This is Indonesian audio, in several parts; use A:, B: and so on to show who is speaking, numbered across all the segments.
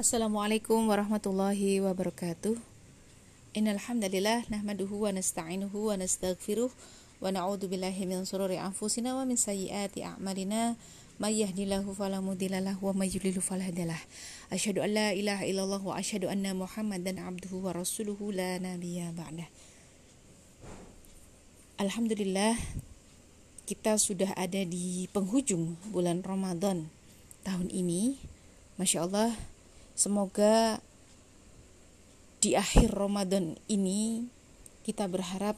A: Assalamualaikum warahmatullahi wabarakatuh. Innal hamdalillah nahmaduhu wa nasta'inuhu wa nastaghfiruh wa na'udzu billahi min shururi anfusina wa min sayyiati a'malina may yahdihillahu fala mudhillalah wa may yudlil fala hadiyalah. Asyhadu an la ilaha illallah wa asyhadu anna Muhammadan abduhu wa rasuluhu la nabiyya ba'dah. Alhamdulillah kita sudah ada di penghujung bulan Ramadan tahun ini. Masya Allah, Semoga di akhir Ramadan ini kita berharap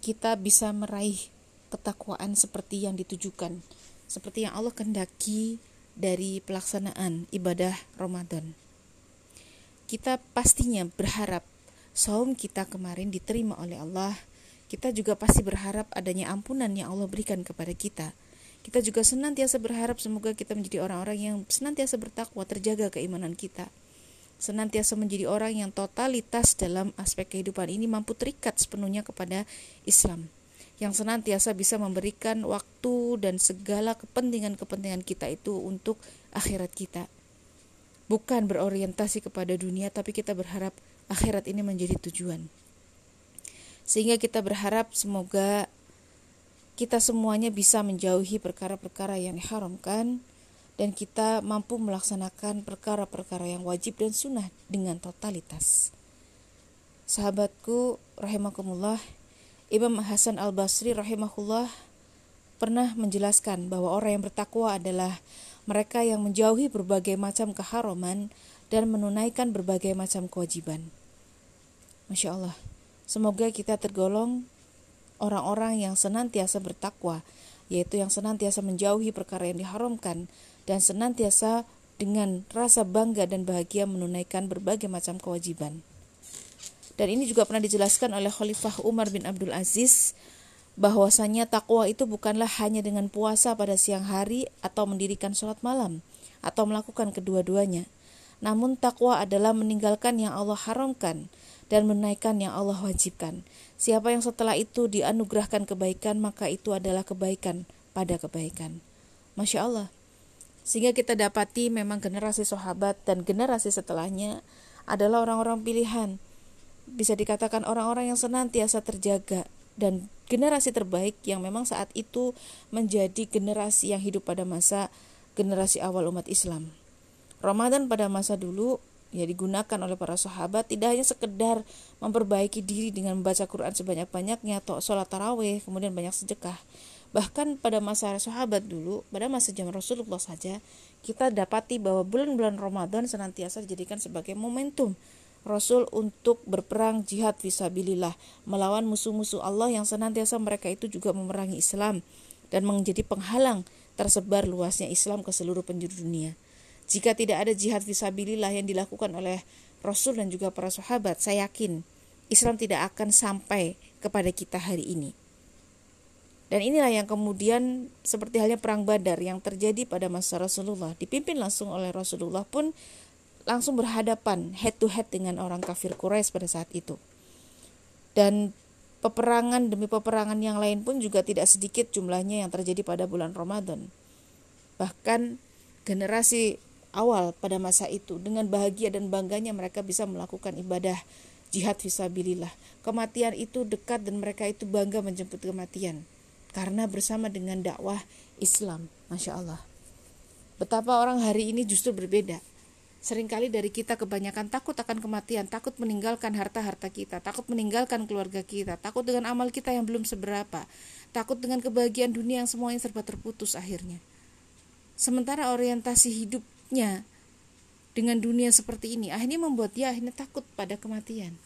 A: kita bisa meraih ketakwaan seperti yang ditujukan, seperti yang Allah kendaki dari pelaksanaan ibadah Ramadan. Kita pastinya berharap saum kita kemarin diterima oleh Allah. Kita juga pasti berharap adanya ampunan yang Allah berikan kepada kita kita juga senantiasa berharap semoga kita menjadi orang-orang yang senantiasa bertakwa, terjaga keimanan kita. Senantiasa menjadi orang yang totalitas dalam aspek kehidupan ini mampu terikat sepenuhnya kepada Islam. Yang senantiasa bisa memberikan waktu dan segala kepentingan-kepentingan kita itu untuk akhirat kita. Bukan berorientasi kepada dunia, tapi kita berharap akhirat ini menjadi tujuan. Sehingga kita berharap semoga kita semuanya bisa menjauhi perkara-perkara yang diharamkan dan kita mampu melaksanakan perkara-perkara yang wajib dan sunnah dengan totalitas. Sahabatku rahimakumullah, Imam Hasan Al-Basri rahimahullah pernah menjelaskan bahwa orang yang bertakwa adalah mereka yang menjauhi berbagai macam keharaman dan menunaikan berbagai macam kewajiban. Masya Allah, semoga kita tergolong orang-orang yang senantiasa bertakwa, yaitu yang senantiasa menjauhi perkara yang diharamkan dan senantiasa dengan rasa bangga dan bahagia menunaikan berbagai macam kewajiban. Dan ini juga pernah dijelaskan oleh Khalifah Umar bin Abdul Aziz bahwasanya takwa itu bukanlah hanya dengan puasa pada siang hari atau mendirikan sholat malam atau melakukan kedua-duanya. Namun takwa adalah meninggalkan yang Allah haramkan dan menaikkan yang Allah wajibkan. Siapa yang setelah itu dianugerahkan kebaikan, maka itu adalah kebaikan pada kebaikan. Masya Allah. Sehingga kita dapati memang generasi sahabat dan generasi setelahnya adalah orang-orang pilihan. Bisa dikatakan orang-orang yang senantiasa terjaga dan generasi terbaik yang memang saat itu menjadi generasi yang hidup pada masa generasi awal umat Islam. Ramadan pada masa dulu ya digunakan oleh para sahabat tidak hanya sekedar memperbaiki diri dengan membaca Quran sebanyak-banyaknya atau sholat taraweh kemudian banyak sedekah bahkan pada masa sahabat dulu pada masa zaman Rasulullah saja kita dapati bahwa bulan-bulan Ramadan senantiasa dijadikan sebagai momentum Rasul untuk berperang jihad visabilillah melawan musuh-musuh Allah yang senantiasa mereka itu juga memerangi Islam dan menjadi penghalang tersebar luasnya Islam ke seluruh penjuru dunia. Jika tidak ada jihad visabilillah yang dilakukan oleh Rasul dan juga para sahabat, saya yakin Islam tidak akan sampai kepada kita hari ini. Dan inilah yang kemudian seperti halnya perang Badar yang terjadi pada masa Rasulullah, dipimpin langsung oleh Rasulullah pun langsung berhadapan head to head dengan orang kafir Quraisy pada saat itu. Dan peperangan demi peperangan yang lain pun juga tidak sedikit jumlahnya yang terjadi pada bulan Ramadan. Bahkan generasi awal pada masa itu dengan bahagia dan bangganya mereka bisa melakukan ibadah jihad visabilillah. Kematian itu dekat dan mereka itu bangga menjemput kematian karena bersama dengan dakwah Islam. Masya Allah. Betapa orang hari ini justru berbeda. Seringkali dari kita kebanyakan takut akan kematian, takut meninggalkan harta-harta kita, takut meninggalkan keluarga kita, takut dengan amal kita yang belum seberapa, takut dengan kebahagiaan dunia yang semuanya serba terputus akhirnya. Sementara orientasi hidup takutnya dengan dunia seperti ini akhirnya membuat dia akhirnya takut pada kematian.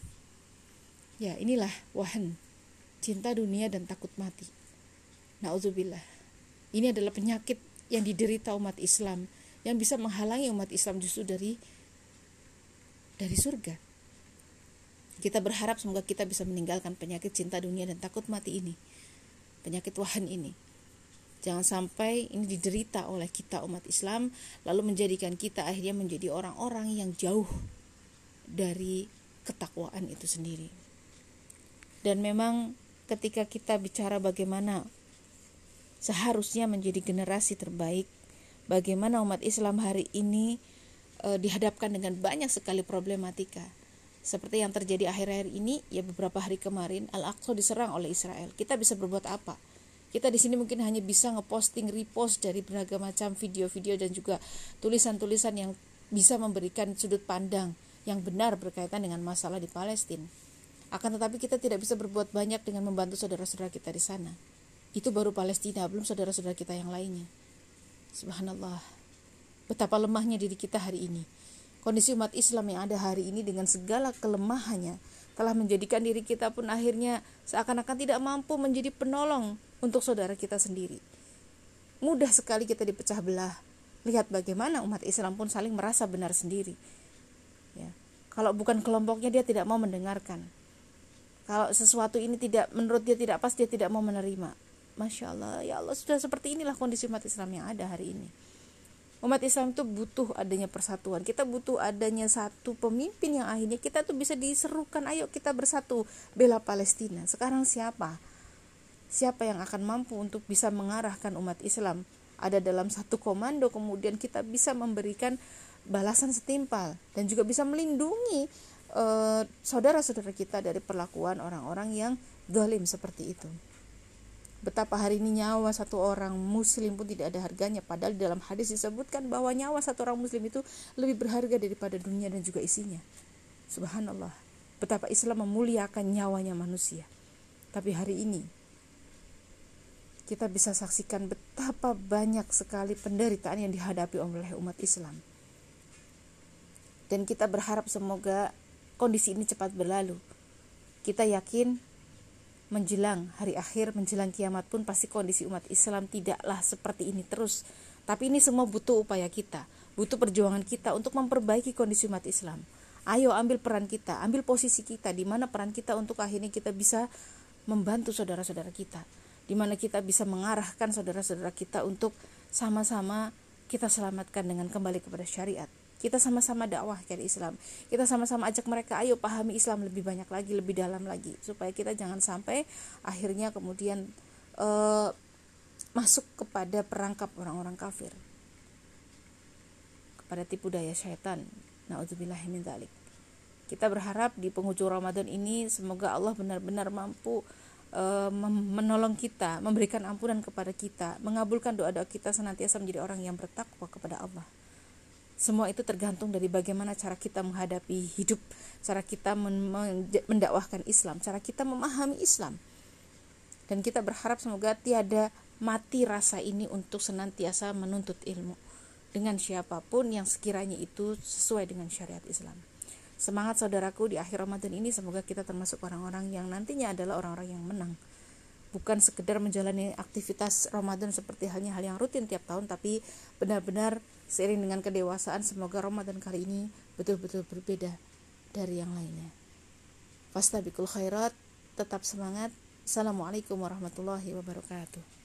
A: Ya inilah wahan cinta dunia dan takut mati. Nauzubillah ini adalah penyakit yang diderita umat Islam yang bisa menghalangi umat Islam justru dari dari surga. Kita berharap semoga kita bisa meninggalkan penyakit cinta dunia dan takut mati ini penyakit wahan ini Jangan sampai ini diderita oleh kita umat Islam lalu menjadikan kita akhirnya menjadi orang-orang yang jauh dari ketakwaan itu sendiri. Dan memang ketika kita bicara bagaimana seharusnya menjadi generasi terbaik, bagaimana umat Islam hari ini e, dihadapkan dengan banyak sekali problematika. Seperti yang terjadi akhir-akhir ini, ya beberapa hari kemarin Al-Aqsa diserang oleh Israel. Kita bisa berbuat apa? Kita di sini mungkin hanya bisa ngeposting, repost dari beragam macam video-video dan juga tulisan-tulisan yang bisa memberikan sudut pandang yang benar berkaitan dengan masalah di Palestina. Akan tetapi kita tidak bisa berbuat banyak dengan membantu saudara-saudara kita di sana. Itu baru Palestina, belum saudara-saudara kita yang lainnya. Subhanallah. Betapa lemahnya diri kita hari ini. Kondisi umat Islam yang ada hari ini dengan segala kelemahannya telah menjadikan diri kita pun akhirnya seakan-akan tidak mampu menjadi penolong untuk saudara kita sendiri. Mudah sekali kita dipecah belah. Lihat bagaimana umat Islam pun saling merasa benar sendiri. Ya. Kalau bukan kelompoknya dia tidak mau mendengarkan kalau sesuatu ini tidak menurut dia tidak pas dia tidak mau menerima masya Allah ya Allah sudah seperti inilah kondisi umat Islam yang ada hari ini umat Islam itu butuh adanya persatuan kita butuh adanya satu pemimpin yang akhirnya kita tuh bisa diserukan ayo kita bersatu bela Palestina sekarang siapa siapa yang akan mampu untuk bisa mengarahkan umat Islam? Ada dalam satu komando kemudian kita bisa memberikan balasan setimpal dan juga bisa melindungi Eh, saudara-saudara kita dari perlakuan orang-orang yang dolim seperti itu. Betapa hari ini nyawa satu orang muslim pun tidak ada harganya. Padahal dalam hadis disebutkan bahwa nyawa satu orang muslim itu lebih berharga daripada dunia dan juga isinya. Subhanallah. Betapa Islam memuliakan nyawanya manusia. Tapi hari ini kita bisa saksikan betapa banyak sekali penderitaan yang dihadapi oleh umat Islam dan kita berharap semoga kondisi ini cepat berlalu. Kita yakin menjelang hari akhir, menjelang kiamat pun pasti kondisi umat Islam tidaklah seperti ini terus. Tapi ini semua butuh upaya kita, butuh perjuangan kita untuk memperbaiki kondisi umat Islam. Ayo ambil peran kita, ambil posisi kita di mana peran kita untuk akhirnya kita bisa membantu saudara-saudara kita, di mana kita bisa mengarahkan saudara-saudara kita untuk sama-sama kita selamatkan dengan kembali kepada syariat. Kita sama-sama dakwah dari Islam. Kita sama-sama ajak mereka, ayo pahami Islam lebih banyak lagi, lebih dalam lagi, supaya kita jangan sampai akhirnya kemudian uh, masuk kepada perangkap orang-orang kafir, kepada tipu daya syaitan. Nauzubillahimin Kita berharap di penghujung Ramadan ini semoga Allah benar-benar mampu uh, menolong kita, memberikan ampunan kepada kita, mengabulkan doa-doa kita senantiasa menjadi orang yang bertakwa kepada Allah. Semua itu tergantung dari bagaimana cara kita menghadapi hidup, cara kita mendakwahkan Islam, cara kita memahami Islam. Dan kita berharap semoga tiada mati rasa ini untuk senantiasa menuntut ilmu dengan siapa pun yang sekiranya itu sesuai dengan syariat Islam. Semangat saudaraku di akhir Ramadan ini semoga kita termasuk orang-orang yang nantinya adalah orang-orang yang menang bukan sekedar menjalani aktivitas Ramadan seperti halnya hal yang rutin tiap tahun tapi benar-benar seiring dengan kedewasaan semoga Ramadan kali ini betul-betul berbeda dari yang lainnya. Fastabikul khairat, tetap semangat. Assalamualaikum warahmatullahi wabarakatuh.